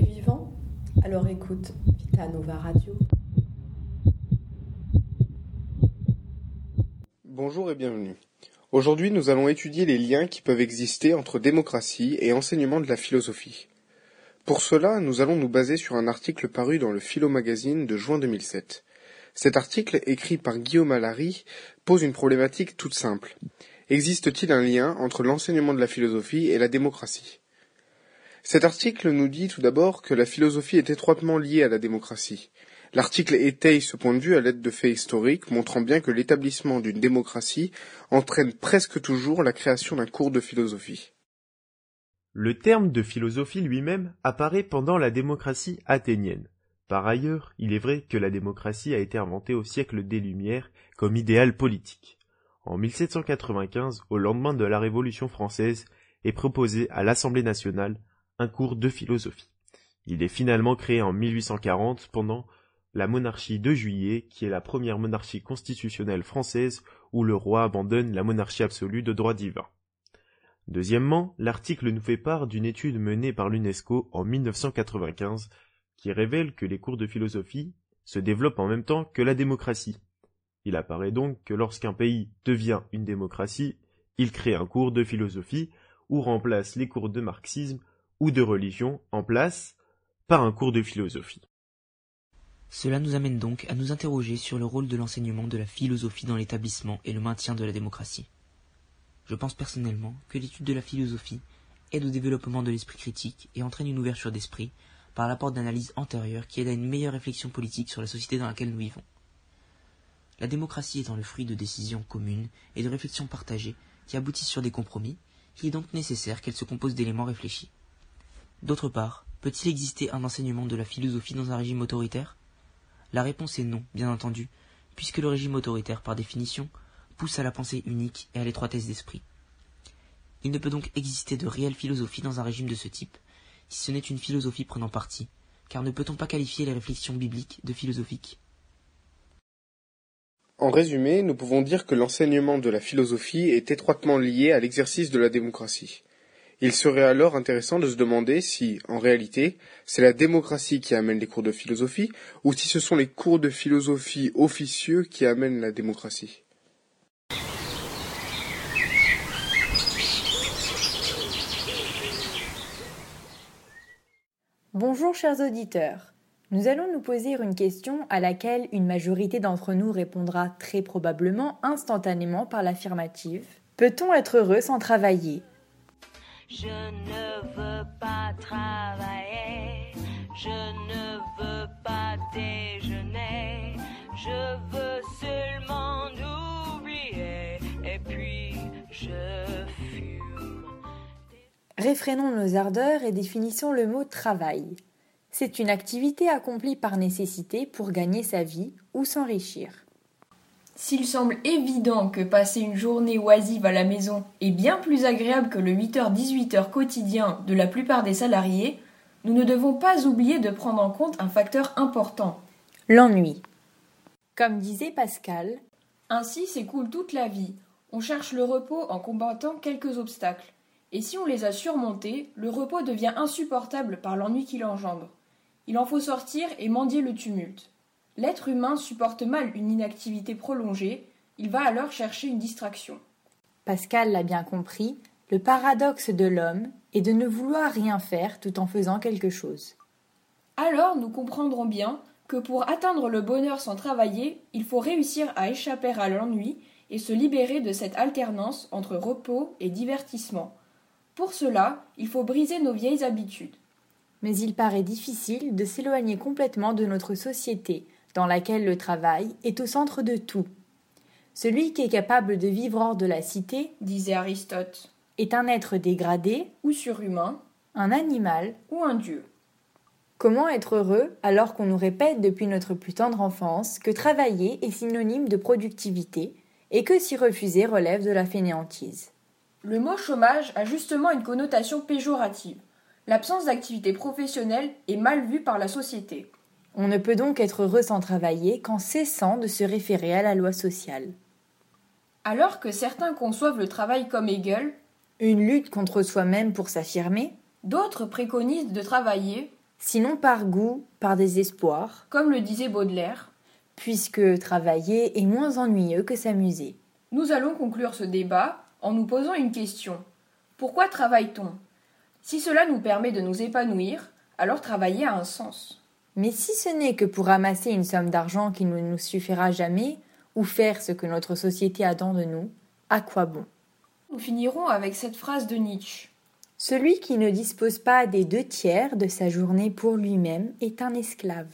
Vivant? Alors écoute Vita Radio. Bonjour et bienvenue. Aujourd'hui, nous allons étudier les liens qui peuvent exister entre démocratie et enseignement de la philosophie. Pour cela, nous allons nous baser sur un article paru dans le Philo Magazine de juin 2007. Cet article, écrit par Guillaume Allary, pose une problématique toute simple. Existe-t-il un lien entre l'enseignement de la philosophie et la démocratie? Cet article nous dit tout d'abord que la philosophie est étroitement liée à la démocratie. L'article étaye ce point de vue à l'aide de faits historiques montrant bien que l'établissement d'une démocratie entraîne presque toujours la création d'un cours de philosophie. Le terme de philosophie lui-même apparaît pendant la démocratie athénienne. Par ailleurs, il est vrai que la démocratie a été inventée au siècle des Lumières comme idéal politique. En 1795, au lendemain de la Révolution française, est proposé à l'Assemblée nationale un cours de philosophie. Il est finalement créé en 1840 pendant la monarchie de Juillet, qui est la première monarchie constitutionnelle française où le roi abandonne la monarchie absolue de droit divin. Deuxièmement, l'article nous fait part d'une étude menée par l'UNESCO en 1995 qui révèle que les cours de philosophie se développent en même temps que la démocratie. Il apparaît donc que lorsqu'un pays devient une démocratie, il crée un cours de philosophie ou remplace les cours de marxisme ou de religion en place par un cours de philosophie. Cela nous amène donc à nous interroger sur le rôle de l'enseignement de la philosophie dans l'établissement et le maintien de la démocratie. Je pense personnellement que l'étude de la philosophie aide au développement de l'esprit critique et entraîne une ouverture d'esprit par l'apport d'analyses antérieures qui aident à une meilleure réflexion politique sur la société dans laquelle nous vivons. La démocratie étant le fruit de décisions communes et de réflexions partagées qui aboutissent sur des compromis, il est donc nécessaire qu'elle se compose d'éléments réfléchis. D'autre part, peut-il exister un enseignement de la philosophie dans un régime autoritaire? La réponse est non, bien entendu, puisque le régime autoritaire, par définition, pousse à la pensée unique et à l'étroitesse d'esprit. Il ne peut donc exister de réelle philosophie dans un régime de ce type, si ce n'est une philosophie prenant parti, car ne peut-on pas qualifier les réflexions bibliques de philosophiques? En résumé, nous pouvons dire que l'enseignement de la philosophie est étroitement lié à l'exercice de la démocratie. Il serait alors intéressant de se demander si, en réalité, c'est la démocratie qui amène les cours de philosophie, ou si ce sont les cours de philosophie officieux qui amènent la démocratie. Bonjour chers auditeurs. Nous allons nous poser une question à laquelle une majorité d'entre nous répondra très probablement instantanément par l'affirmative. Peut-on être heureux sans travailler? Je ne veux pas travailler, je ne veux pas déjeuner, je veux seulement oublier et puis je fume. Réfrénons nos ardeurs et définissons le mot travail. C'est une activité accomplie par nécessité pour gagner sa vie ou s'enrichir. S'il semble évident que passer une journée oisive à la maison est bien plus agréable que le 8h-18h quotidien de la plupart des salariés, nous ne devons pas oublier de prendre en compte un facteur important. L'ennui. Comme disait Pascal, Ainsi s'écoule toute la vie. On cherche le repos en combattant quelques obstacles. Et si on les a surmontés, le repos devient insupportable par l'ennui qu'il engendre. Il en faut sortir et mendier le tumulte. L'être humain supporte mal une inactivité prolongée, il va alors chercher une distraction. Pascal l'a bien compris, le paradoxe de l'homme est de ne vouloir rien faire tout en faisant quelque chose. Alors nous comprendrons bien que pour atteindre le bonheur sans travailler, il faut réussir à échapper à l'ennui et se libérer de cette alternance entre repos et divertissement. Pour cela, il faut briser nos vieilles habitudes. Mais il paraît difficile de s'éloigner complètement de notre société, dans laquelle le travail est au centre de tout. Celui qui est capable de vivre hors de la cité, disait Aristote, est un être dégradé ou surhumain, un animal ou un dieu. Comment être heureux alors qu'on nous répète depuis notre plus tendre enfance que travailler est synonyme de productivité et que s'y refuser relève de la fainéantise? Le mot chômage a justement une connotation péjorative. L'absence d'activité professionnelle est mal vue par la société. On ne peut donc être heureux sans travailler qu'en cessant de se référer à la loi sociale. Alors que certains conçoivent le travail comme Hegel, une lutte contre soi-même pour s'affirmer, d'autres préconisent de travailler sinon par goût, par désespoir, Comme le disait Baudelaire, puisque travailler est moins ennuyeux que s'amuser. nous allons conclure ce débat en nous posant une question. Pourquoi travaille-t-on? Si cela nous permet de nous épanouir, alors travailler a un sens. Mais si ce n'est que pour ramasser une somme d'argent qui ne nous suffira jamais, ou faire ce que notre société attend de nous, à quoi bon? Nous finirons avec cette phrase de Nietzsche. Celui qui ne dispose pas des deux tiers de sa journée pour lui-même est un esclave.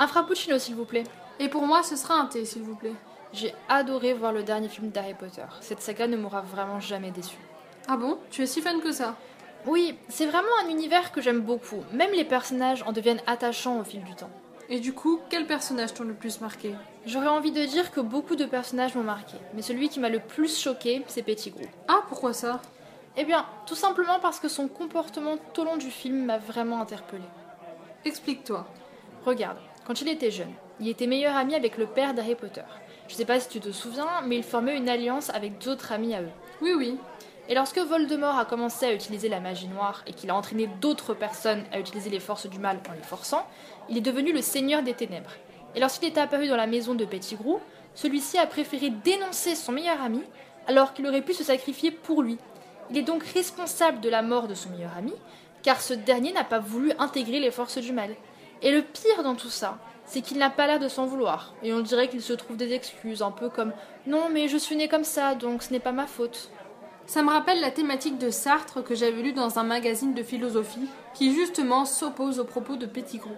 Un frappuccino, s'il vous plaît. Et pour moi, ce sera un thé, s'il vous plaît. J'ai adoré voir le dernier film d'Harry Potter. Cette saga ne m'aura vraiment jamais déçu. Ah bon? Tu es si fan que ça? Oui, c'est vraiment un univers que j'aime beaucoup. Même les personnages en deviennent attachants au fil du temps. Et du coup, quel personnage t'ont le plus marqué? J'aurais envie de dire que beaucoup de personnages m'ont marqué, mais celui qui m'a le plus choqué, c'est Pettigrew. Ah, pourquoi ça? Eh bien, tout simplement parce que son comportement tout au long du film m'a vraiment interpellée. Explique-toi. Regarde, quand il était jeune, il était meilleur ami avec le père d'Harry Potter. Je sais pas si tu te souviens, mais il formait une alliance avec d'autres amis à eux. Oui, oui. Et lorsque Voldemort a commencé à utiliser la magie noire et qu'il a entraîné d'autres personnes à utiliser les forces du mal en les forçant, il est devenu le seigneur des ténèbres. Et lorsqu'il est apparu dans la maison de Pettigrew, celui-ci a préféré dénoncer son meilleur ami alors qu'il aurait pu se sacrifier pour lui. Il est donc responsable de la mort de son meilleur ami, car ce dernier n'a pas voulu intégrer les forces du mal. Et le pire dans tout ça, c'est qu'il n'a pas l'air de s'en vouloir, et on dirait qu'il se trouve des excuses, un peu comme Non, mais je suis né comme ça, donc ce n'est pas ma faute. Ça me rappelle la thématique de Sartre que j'avais lue dans un magazine de philosophie qui justement s'oppose aux propos de Pettigrew.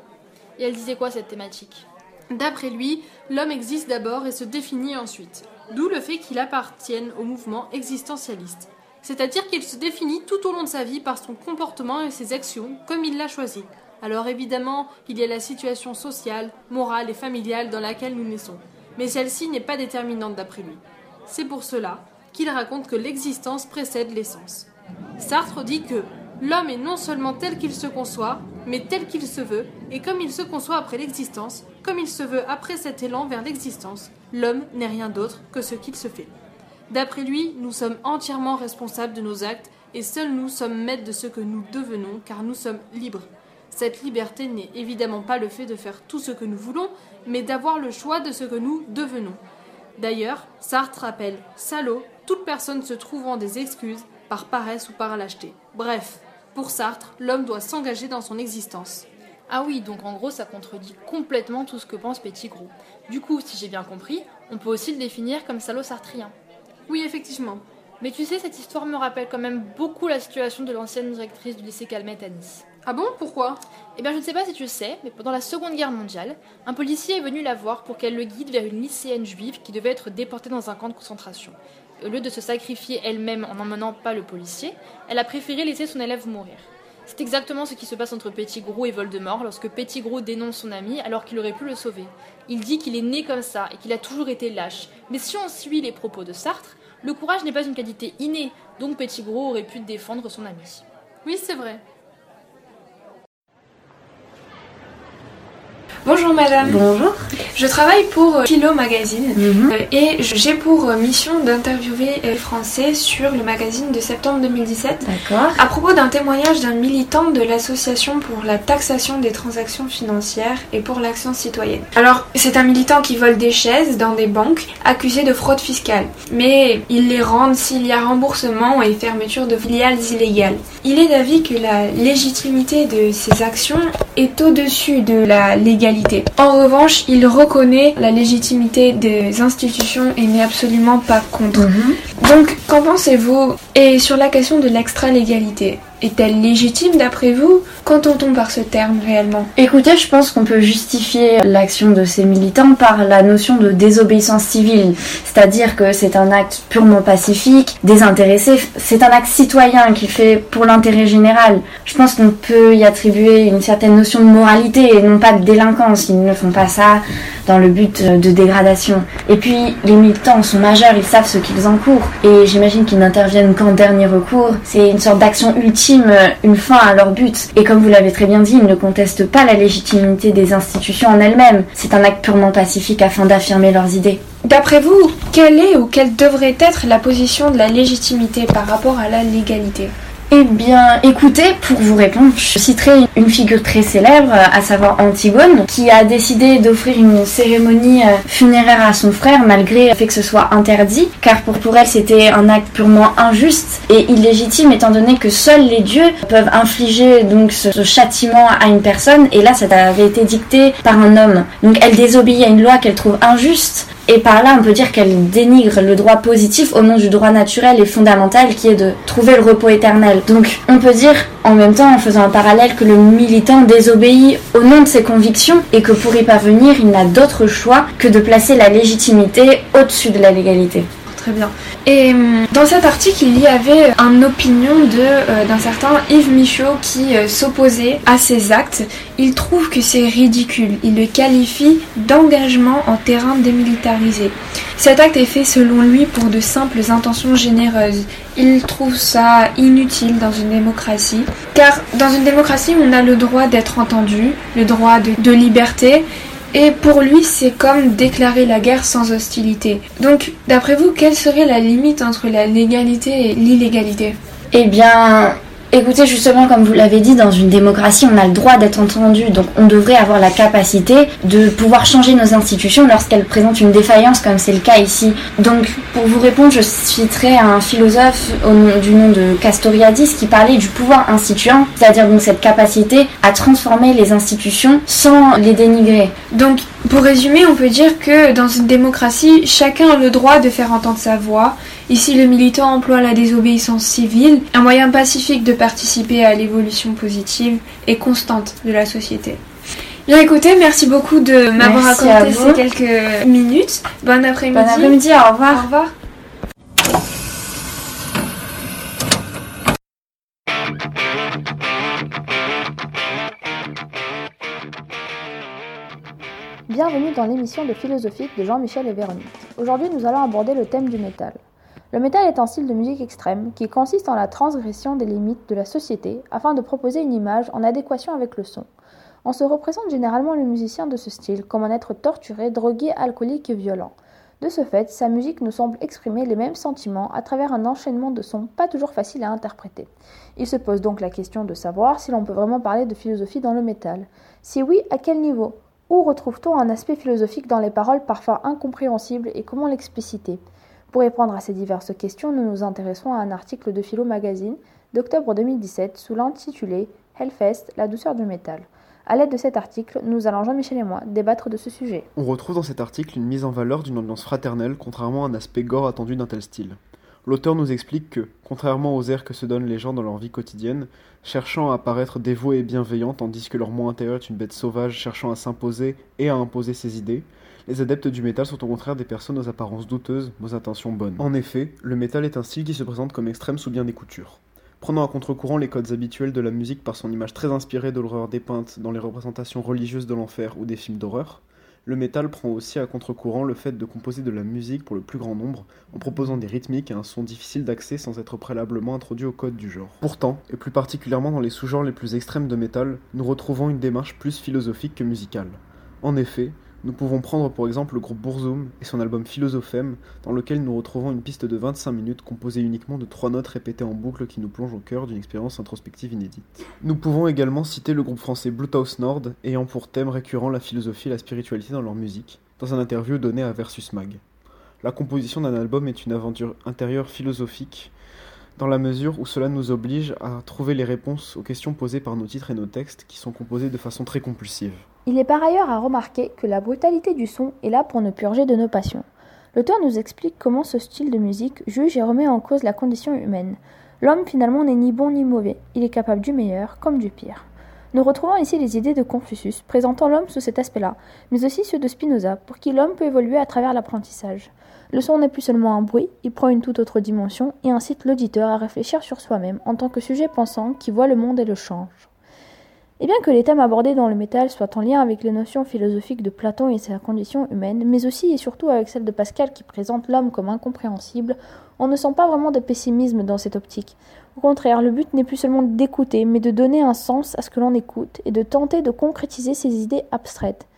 Et elle disait quoi cette thématique? D'après lui, l'homme existe d'abord et se définit ensuite. D'où le fait qu'il appartienne au mouvement existentialiste. C'est-à-dire qu'il se définit tout au long de sa vie par son comportement et ses actions comme il l'a choisi. Alors évidemment, il y a la situation sociale, morale et familiale dans laquelle nous naissons. Mais celle-ci n'est pas déterminante d'après lui. C'est pour cela qu'il raconte que l'existence précède l'essence. Sartre dit que l'homme est non seulement tel qu'il se conçoit, mais tel qu'il se veut, et comme il se conçoit après l'existence, comme il se veut après cet élan vers l'existence, l'homme n'est rien d'autre que ce qu'il se fait. D'après lui, nous sommes entièrement responsables de nos actes, et seuls nous sommes maîtres de ce que nous devenons, car nous sommes libres. Cette liberté n'est évidemment pas le fait de faire tout ce que nous voulons, mais d'avoir le choix de ce que nous devenons. D'ailleurs, Sartre rappelle salaud toute personne se trouvant des excuses par paresse ou par lâcheté. Bref, pour Sartre, l'homme doit s'engager dans son existence. Ah oui, donc en gros, ça contredit complètement tout ce que pense Pettigrew. Du coup, si j'ai bien compris, on peut aussi le définir comme salaud sartrien. Oui, effectivement. Mais tu sais, cette histoire me rappelle quand même beaucoup la situation de l'ancienne directrice du lycée Calmette à Nice. Ah bon? Pourquoi? Eh bien, je ne sais pas si tu le sais, mais pendant la Seconde Guerre mondiale, un policier est venu la voir pour qu'elle le guide vers une lycéenne juive qui devait être déportée dans un camp de concentration. Au lieu de se sacrifier elle-même en n'emmenant pas le policier, elle a préféré laisser son élève mourir. C'est exactement ce qui se passe entre Pettigrew et Voldemort lorsque Pettigrew dénonce son ami alors qu'il aurait pu le sauver. Il dit qu'il est né comme ça et qu'il a toujours été lâche. Mais si on suit les propos de Sartre, le courage n'est pas une qualité innée, donc Pettigrew aurait pu défendre son ami. Oui, c'est vrai. Bonjour madame. Bonjour. Je travaille pour euh, Philo Magazine Mhm. euh, et j'ai pour euh, mission d'interviewer les Français sur le magazine de septembre 2017 D'accord. à propos d'un témoignage d'un militant de l'association pour la taxation des transactions financières et pour l'action citoyenne. Alors, c'est un militant qui vole des chaises dans des banques accusé de fraude fiscale, mais il les rend s'il y a remboursement et fermeture de filiales illégales. Il est d'avis que la légitimité de ces actions est au-dessus de la légalité. En revanche, il reconnaît la légitimité des institutions et n'est absolument pas contre. Mhm. Donc, qu'en pensez-vous? Et sur la question de l'extra-légalité, est-elle légitime d'après vous Qu'entend-on par ce terme réellement Écoutez, je pense qu'on peut justifier l'action de ces militants par la notion de désobéissance civile, c'est-à-dire que c'est un acte purement pacifique, désintéressé, c'est un acte citoyen qui fait pour l'intérêt général. Je pense qu'on peut y attribuer une certaine notion de moralité et non pas de délinquance. Ils ne font pas ça dans le but de dégradation. Et puis, les militants sont majeurs, ils savent ce qu'ils encourent. Et j'imagine qu'ils n'interviennent qu'en dernier recours. C'est une sorte d'action ultime, une fin à leur but. Et comme vous l'avez très bien dit, ils ne contestent pas la légitimité des institutions en elles-mêmes. C'est un acte purement pacifique afin d'affirmer leurs idées. D'après vous, quelle est ou quelle devrait être la position de la légitimité par rapport à la légalité? Eh bien, écoutez, pour vous répondre, je citerai une figure très célèbre, à savoir Antigone, qui a décidé d'offrir une cérémonie euh, funéraire à son frère malgré le fait que ce soit interdit, car pour, pour elle c'était un acte purement injuste et illégitime étant donné que seuls les dieux peuvent infliger donc ce, ce châtiment à une personne et là ça avait été dicté par un homme. Donc elle désobéit à une loi qu'elle trouve injuste et par là, on peut dire qu'elle dénigre le droit positif au nom du droit naturel et fondamental qui est de trouver le repos éternel. Donc on peut dire en même temps, en faisant un parallèle, que le militant désobéit au nom de ses convictions et que pour y parvenir, il n'a d'autre choix que de placer la légitimité au-dessus de la légalité. Très bien. Et hum, dans cet article, il y avait une opinion euh, d'un certain Yves Michaud qui euh, s'opposait à ces actes. Il trouve que c'est ridicule. Il le qualifie d'engagement en terrain démilitarisé. Cet acte est fait selon lui pour de simples intentions généreuses. Il trouve ça inutile dans une démocratie, car dans une démocratie, on a le droit d'être entendu, le droit de, de liberté, et pour lui, c'est comme déclarer la guerre sans hostilité. Donc, d'après vous, quelle serait la limite entre la légalité et l'illégalité? Eh bien, Écoutez, justement, comme vous l'avez dit, dans une démocratie, on a le droit d'être entendu, donc on devrait avoir la capacité de pouvoir changer nos institutions lorsqu'elles présentent une défaillance, comme c'est le cas ici. Donc, pour vous répondre, je citerai un philosophe du nom de Castoriadis qui parlait du pouvoir instituant, c'est-à-dire donc cette capacité à transformer les institutions sans les dénigrer. Donc, pour résumer, on peut dire que dans une démocratie, chacun a le droit de faire entendre sa voix. Ici, le militant emploie la désobéissance civile, un moyen pacifique de participer à l'évolution positive et constante de la société. Bien écoutez, merci beaucoup de m'avoir accordé ces quelques minutes. Bon après-midi. Bon après-midi, au revoir. Au revoir. Bienvenue dans l'émission de philosophique de Jean-Michel et Véronique. Aujourd'hui, nous allons aborder le thème du métal. Le métal est un style de musique extrême qui consiste en la transgression des limites de la société afin de proposer une image en adéquation avec le son. On se représente généralement le musicien de ce style comme un être torturé, drogué, alcoolique et violent. De ce fait, sa musique nous semble exprimer les mêmes sentiments à travers un enchaînement de sons pas toujours facile à interpréter. Il se pose donc la question de savoir si l'on peut vraiment parler de philosophie dans le métal. Si oui, à quel niveau? Où retrouve-t-on un aspect philosophique dans les paroles parfois incompréhensibles et comment l'expliciter? Pour répondre à ces diverses questions, nous nous intéressons à un article de Philo Magazine d'octobre 2017 sous l'intitulé Hellfest, la douceur du métal. À l'aide de cet article, nous allons, Jean-Michel et moi, débattre de ce sujet. On retrouve dans cet article une mise en valeur d'une ambiance fraternelle, contrairement à un aspect gore attendu d'un tel style. L'auteur nous explique que, contrairement aux airs que se donnent les gens dans leur vie quotidienne, cherchant à paraître dévoués et bienveillants tandis que leur moi intérieur est une bête sauvage cherchant à s'imposer et à imposer ses idées, les adeptes du métal sont au contraire des personnes aux apparences douteuses, aux intentions bonnes. En effet, le métal est un style qui se présente comme extrême sous bien des coutures. Prenant à contre-courant les codes habituels de la musique par son image très inspirée de l'horreur dépeinte dans les représentations religieuses de l'enfer ou des films d'horreur, le métal prend aussi à contre-courant le fait de composer de la musique pour le plus grand nombre, en proposant des rythmiques et un son difficile d'accès sans être préalablement introduit au code du genre. Pourtant, et plus particulièrement dans les sous-genres les plus extrêmes de métal, nous retrouvons une démarche plus philosophique que musicale. En effet, nous pouvons prendre pour exemple le groupe Burzum et son album Philosophème, dans lequel nous retrouvons une piste de 25 minutes composée uniquement de trois notes répétées en boucle qui nous plongent au cœur d'une expérience introspective inédite. Nous pouvons également citer le groupe français Bluetooth Nord, ayant pour thème récurrent la philosophie et la spiritualité dans leur musique, dans un interview donné à Versus Mag. La composition d'un album est une aventure intérieure philosophique, dans la mesure où cela nous oblige à trouver les réponses aux questions posées par nos titres et nos textes, qui sont composés de façon très compulsive. Il est par ailleurs à remarquer que la brutalité du son est là pour nous purger de nos passions. L'auteur nous explique comment ce style de musique juge et remet en cause la condition humaine. L'homme finalement n'est ni bon ni mauvais, il est capable du meilleur comme du pire. Nous retrouvons ici les idées de Confucius, présentant l'homme sous cet aspect-là, mais aussi ceux de Spinoza, pour qui l'homme peut évoluer à travers l'apprentissage. Le son n'est plus seulement un bruit, il prend une toute autre dimension et incite l'auditeur à réfléchir sur soi-même en tant que sujet pensant qui voit le monde et le change. Et bien que les thèmes abordés dans le métal soient en lien avec les notions philosophiques de Platon et sa condition humaine, mais aussi et surtout avec celle de Pascal qui présente l'homme comme incompréhensible, on ne sent pas vraiment de pessimisme dans cette optique. Au contraire, le but n'est plus seulement d'écouter, mais de donner un sens à ce que l'on écoute et de tenter de concrétiser ces idées abstraites.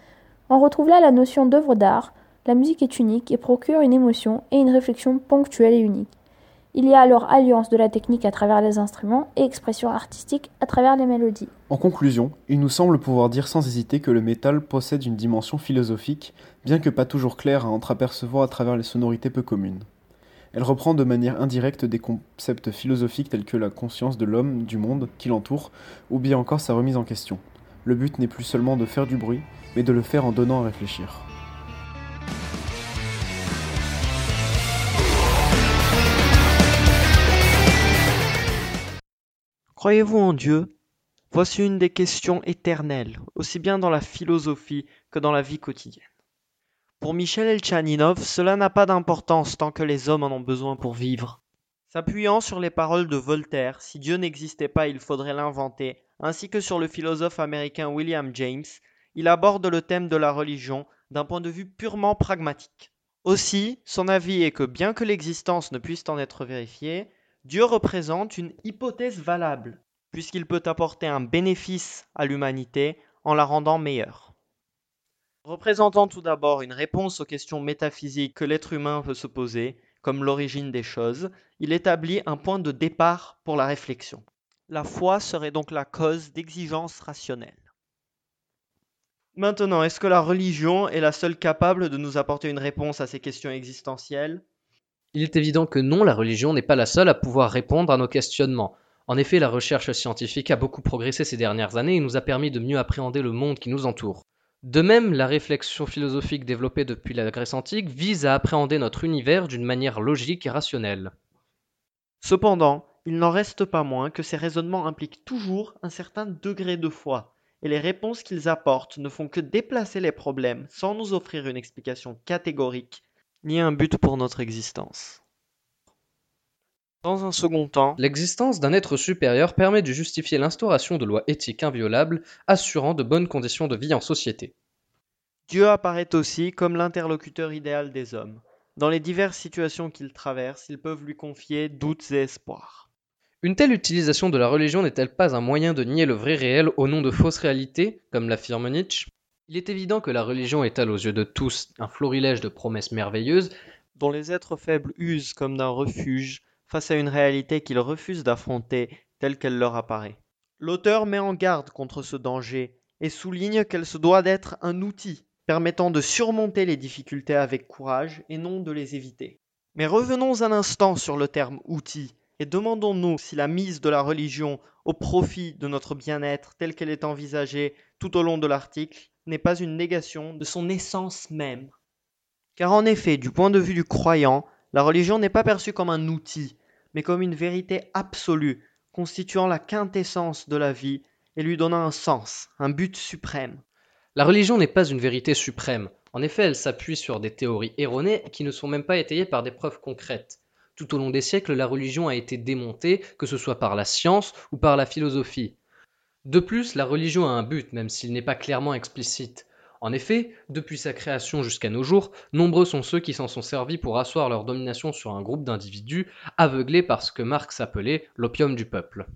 On retrouve là la notion d'œuvre d'art, la musique est unique et procure une émotion et une réflexion ponctuelle et unique. Il y a alors alliance de la technique à travers les instruments et expression artistique à travers les mélodies. En conclusion, il nous semble pouvoir dire sans hésiter que le métal possède une dimension philosophique, bien que pas toujours claire à entreapercevoir à travers les sonorités peu communes. Elle reprend de manière indirecte des concepts philosophiques tels que la conscience de l'homme, du monde qui l'entoure, ou bien encore sa remise en question. Le but n'est plus seulement de faire du bruit, mais de le faire en donnant à réfléchir. Croyez-vous en Dieu? Voici une des questions éternelles, aussi bien dans la philosophie que dans la vie quotidienne. Pour Michel Elchaninov, cela n'a pas d'importance tant que les hommes en ont besoin pour vivre. S'appuyant sur les paroles de Voltaire, si Dieu n'existait pas, il faudrait l'inventer, ainsi que sur le philosophe américain William James, il aborde le thème de la religion d'un point de vue purement pragmatique. Aussi, son avis est que bien que l'existence ne puisse en être vérifiée, Dieu représente une hypothèse valable, puisqu'il peut apporter un bénéfice à l'humanité en la rendant meilleure. Représentant tout d'abord une réponse aux questions métaphysiques que l'être humain peut se poser, comme l'origine des choses, il établit un point de départ pour la réflexion. La foi serait donc la cause d'exigences rationnelles. Maintenant, est-ce que la religion est la seule capable de nous apporter une réponse à ces questions existentielles? Il est évident que non, la religion n'est pas la seule à pouvoir répondre à nos questionnements. En effet, la recherche scientifique a beaucoup progressé ces dernières années et nous a permis de mieux appréhender le monde qui nous entoure. De même, la réflexion philosophique développée depuis la Grèce antique vise à appréhender notre univers d'une manière logique et rationnelle. Cependant, il n'en reste pas moins que ces raisonnements impliquent toujours un certain degré de foi, et les réponses qu'ils apportent ne font que déplacer les problèmes sans nous offrir une explication catégorique ni un but pour notre existence. Dans un second temps, l'existence d'un être supérieur permet de justifier l'instauration de lois éthiques inviolables assurant de bonnes conditions de vie en société. Dieu apparaît aussi comme l'interlocuteur idéal des hommes. Dans les diverses situations qu'ils traversent, ils peuvent lui confier doutes et espoirs. Une telle utilisation de la religion n'est-elle pas un moyen de nier le vrai réel au nom de fausses réalités, comme l'affirme Nietzsche? Il est évident que la religion étale aux yeux de tous un florilège de promesses merveilleuses dont les êtres faibles usent comme d'un refuge face à une réalité qu'ils refusent d'affronter telle qu'elle leur apparaît. L'auteur met en garde contre ce danger et souligne qu'elle se doit d'être un outil permettant de surmonter les difficultés avec courage et non de les éviter. Mais revenons un instant sur le terme outil et demandons-nous si la mise de la religion au profit de notre bien-être telle qu'elle est envisagée tout au long de l'article n'est pas une négation de son essence même. Car en effet, du point de vue du croyant, la religion n'est pas perçue comme un outil, mais comme une vérité absolue, constituant la quintessence de la vie et lui donnant un sens, un but suprême. La religion n'est pas une vérité suprême. En effet, elle s'appuie sur des théories erronées qui ne sont même pas étayées par des preuves concrètes. Tout au long des siècles, la religion a été démontée, que ce soit par la science ou par la philosophie. De plus, la religion a un but, même s'il n'est pas clairement explicite. En effet, depuis sa création jusqu'à nos jours, nombreux sont ceux qui s'en sont servis pour asseoir leur domination sur un groupe d'individus, aveuglés par ce que Marx appelait l'opium du peuple.